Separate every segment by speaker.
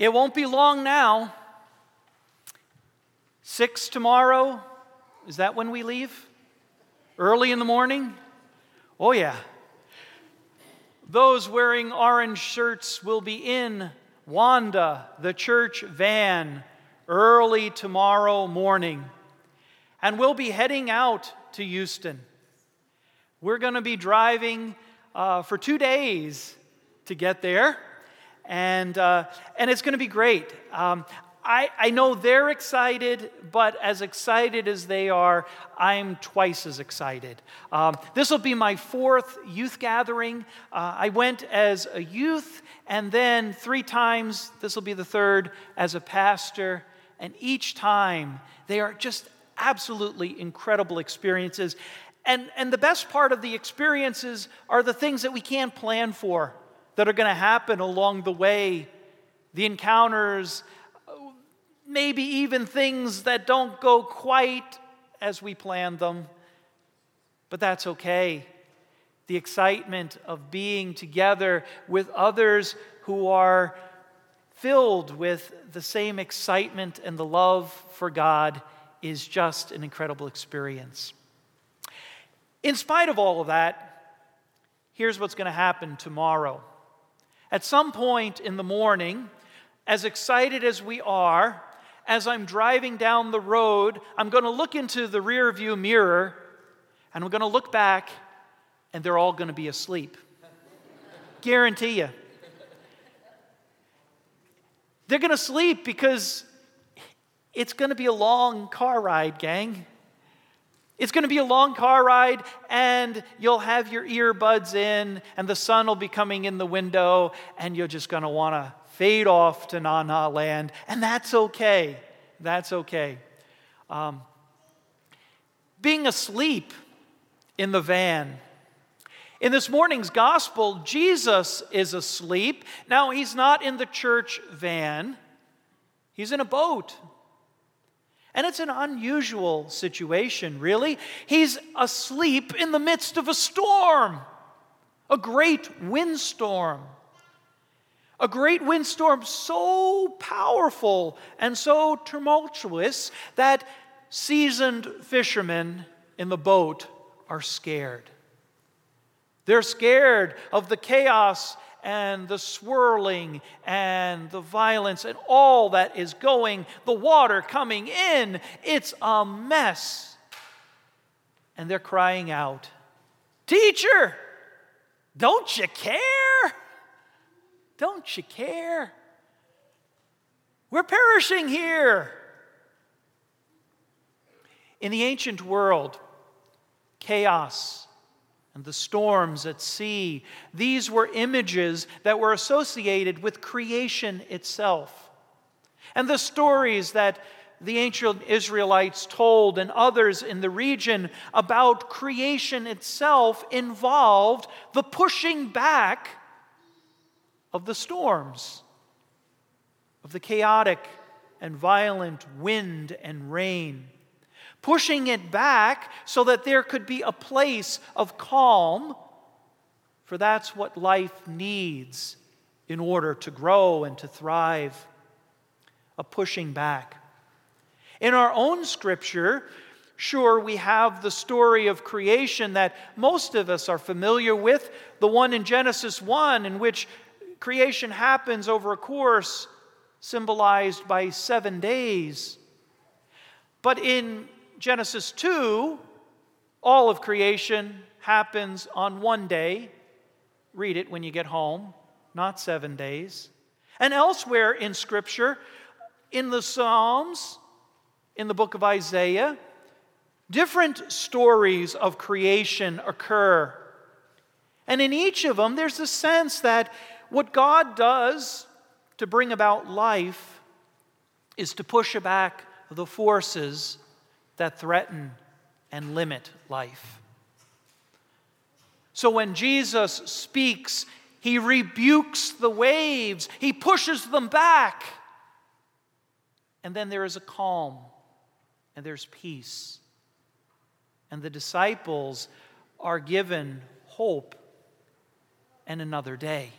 Speaker 1: It won't be long now. Six tomorrow. Is that when we leave? Early in the morning? Oh, yeah. Those wearing orange shirts will be in Wanda, the church van, early tomorrow morning. And we'll be heading out to Houston. We're going to be driving uh, for two days to get there, and, uh, and it's going to be great. Um, I, I know they're excited, but as excited as they are, I'm twice as excited. Um, this will be my fourth youth gathering. Uh, I went as a youth, and then three times, this will be the third, as a pastor. And each time, they are just absolutely incredible experiences. And, and the best part of the experiences are the things that we can't plan for that are going to happen along the way. The encounters, maybe even things that don't go quite as we planned them. But that's okay. The excitement of being together with others who are filled with the same excitement and the love for God is just an incredible experience. In spite of all of that, here's what's going to happen tomorrow. At some point in the morning, as excited as we are, as I'm driving down the road, I'm going to look into the rear view mirror and I'm going to look back and they're all going to be asleep. Guarantee you. They're going to sleep because it's going to be a long car ride, gang. It's going to be a long car ride, and you'll have your earbuds in, and the sun will be coming in the window, and you're just going to want to fade off to Na Na land, and that's okay. That's okay. Um, being asleep in the van. In this morning's gospel, Jesus is asleep. Now, he's not in the church van, he's in a boat. And it's an unusual situation, really. He's asleep in the midst of a storm, a great windstorm. A great windstorm so powerful and so tumultuous that seasoned fishermen in the boat are scared. They're scared of the chaos and the swirling and the violence and all that is going, the water coming in. It's a mess. And they're crying out, Teacher, don't you care? Don't you care? We're perishing here. In the ancient world, chaos and the storms at sea. These were images that were associated with creation itself. And the stories that the ancient Israelites told and others in the region about creation itself involved the pushing back of the storms, of the chaotic and violent wind and rain pushing it back so that there could be a place of calm, for that's what life needs in order to grow and to thrive. A pushing back. In our own scripture, Sure, we have the story of creation that most of us are familiar with, the one in Genesis 1, in which creation happens over a course symbolized by seven days. But in Genesis 2, all of creation happens on one day. Read it when you get home, not seven days. And elsewhere in Scripture, in the Psalms, in the book of Isaiah, different stories of creation occur. And in each of them, there's a sense that what God does to bring about life is to push back the forces that threaten and limit life. So when Jesus speaks, he rebukes the waves, he pushes them back. And then there is a calm and there's peace. And the disciples are given hope and another day.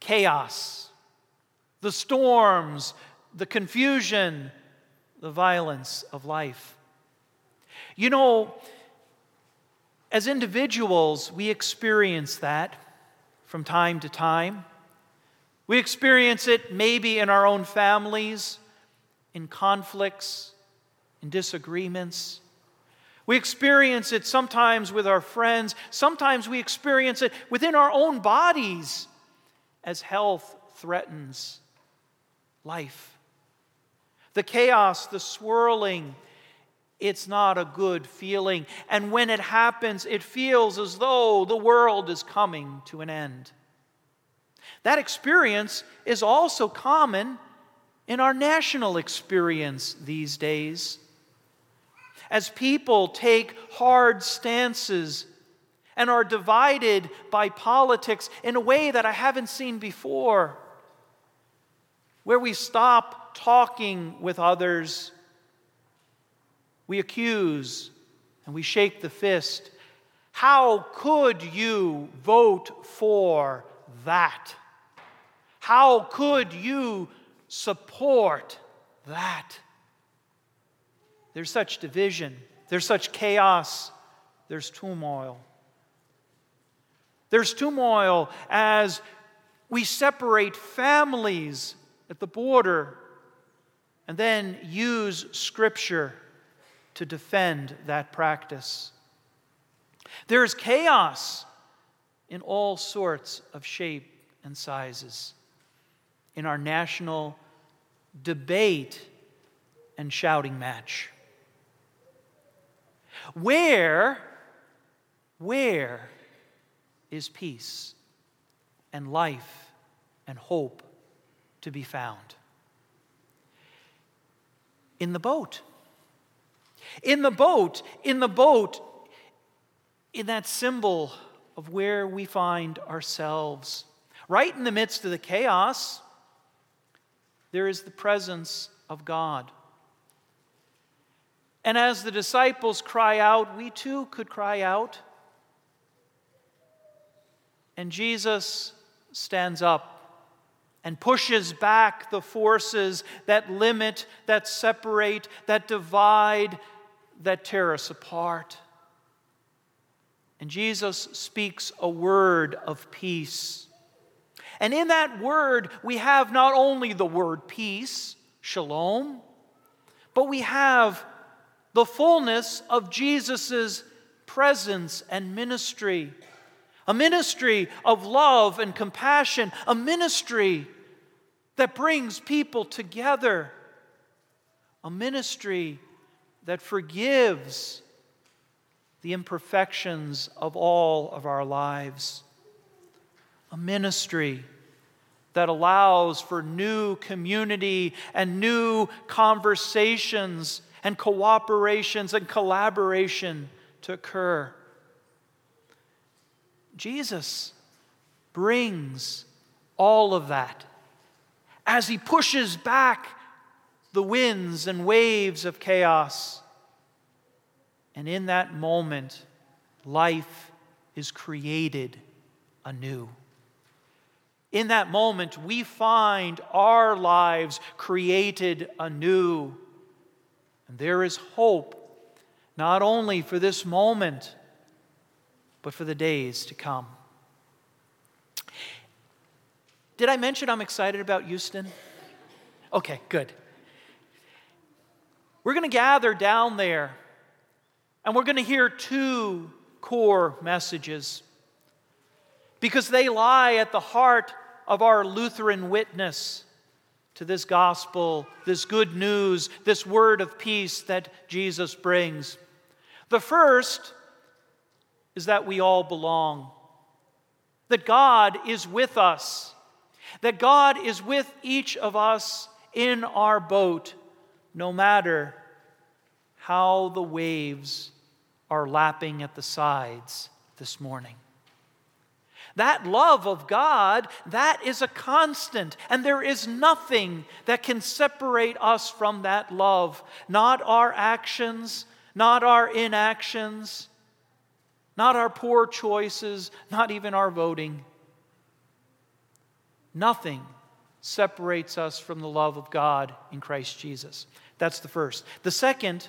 Speaker 1: chaos, the storms, the confusion, the violence of life. You know, as individuals, we experience that from time to time. We experience it maybe in our own families, in conflicts, in disagreements. We experience it sometimes with our friends. Sometimes we experience it within our own bodies as health threatens life. The chaos, the swirling, it's not a good feeling. And when it happens, it feels as though the world is coming to an end. That experience is also common in our national experience these days. As people take hard stances and are divided by politics in a way that I haven't seen before, where we stop talking with others, we accuse and we shake the fist. How could you vote for that? How could you support that? There's such division, there's such chaos, there's turmoil. There's turmoil as we separate families at the border and then use Scripture to defend that practice. There's chaos in all sorts of shape and sizes in our national debate and shouting match. Where, where is peace and life and hope to be found? In the boat. In the boat, in the boat, in that symbol of where we find ourselves. Right in the midst of the chaos, there is the presence of God. And as the disciples cry out, we too could cry out. And Jesus stands up and pushes back the forces that limit, that separate, that divide, that tear us apart. And Jesus speaks a word of peace. And in that word, we have not only the word peace, shalom, but we have the fullness of Jesus' presence and ministry. A ministry of love and compassion, a ministry that brings people together, a ministry that forgives the imperfections of all of our lives, a ministry that allows for new community and new conversations and cooperations and collaboration to occur. Jesus brings all of that as he pushes back the winds and waves of chaos. And in that moment, life is created anew. In that moment, we find our lives created anew. And there is hope, not only for this moment, but for the days to come. Did I mention I'm excited about Houston? Okay, good. We're going to gather down there and we're going to hear two core messages because they lie at the heart of our Lutheran witness to this gospel, this good news, this word of peace that Jesus brings. The first is that we all belong, that God is with us, that God is with each of us in our boat, no matter how the waves are lapping at the sides this morning. That love of God, that is a constant, and there is nothing that can separate us from that love. Not our actions, not our inactions, not our poor choices, not even our voting. Nothing separates us from the love of God in Christ Jesus. That's the first. The second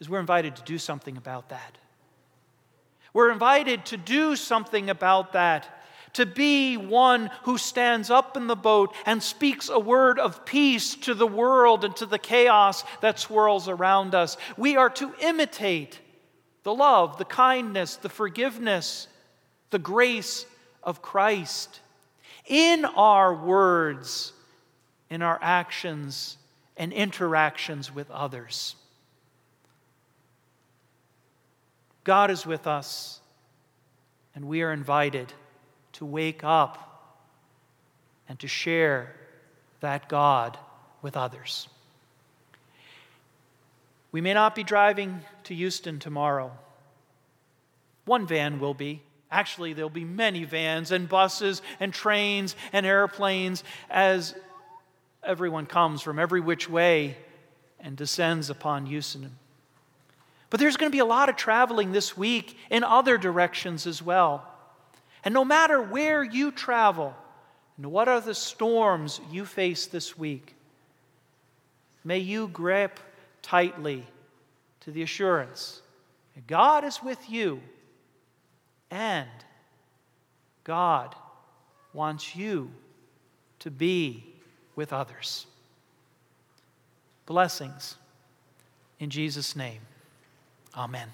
Speaker 1: is we're invited to do something about that. We're invited to do something about that, to be one who stands up in the boat and speaks a word of peace to the world and to the chaos that swirls around us. We are to imitate the love, the kindness, the forgiveness, the grace of Christ in our words, in our actions, and interactions with others. God is with us, and we are invited to wake up and to share that God with others. We may not be driving to Houston tomorrow. One van will be. Actually, there'll be many vans and buses and trains and airplanes as everyone comes from every which way and descends upon Houston. But there's going to be a lot of traveling this week in other directions as well. And no matter where you travel, and what are the storms you face this week, may you grip tightly to the assurance that God is with you and God wants you to be with others. Blessings in Jesus' name. Amen.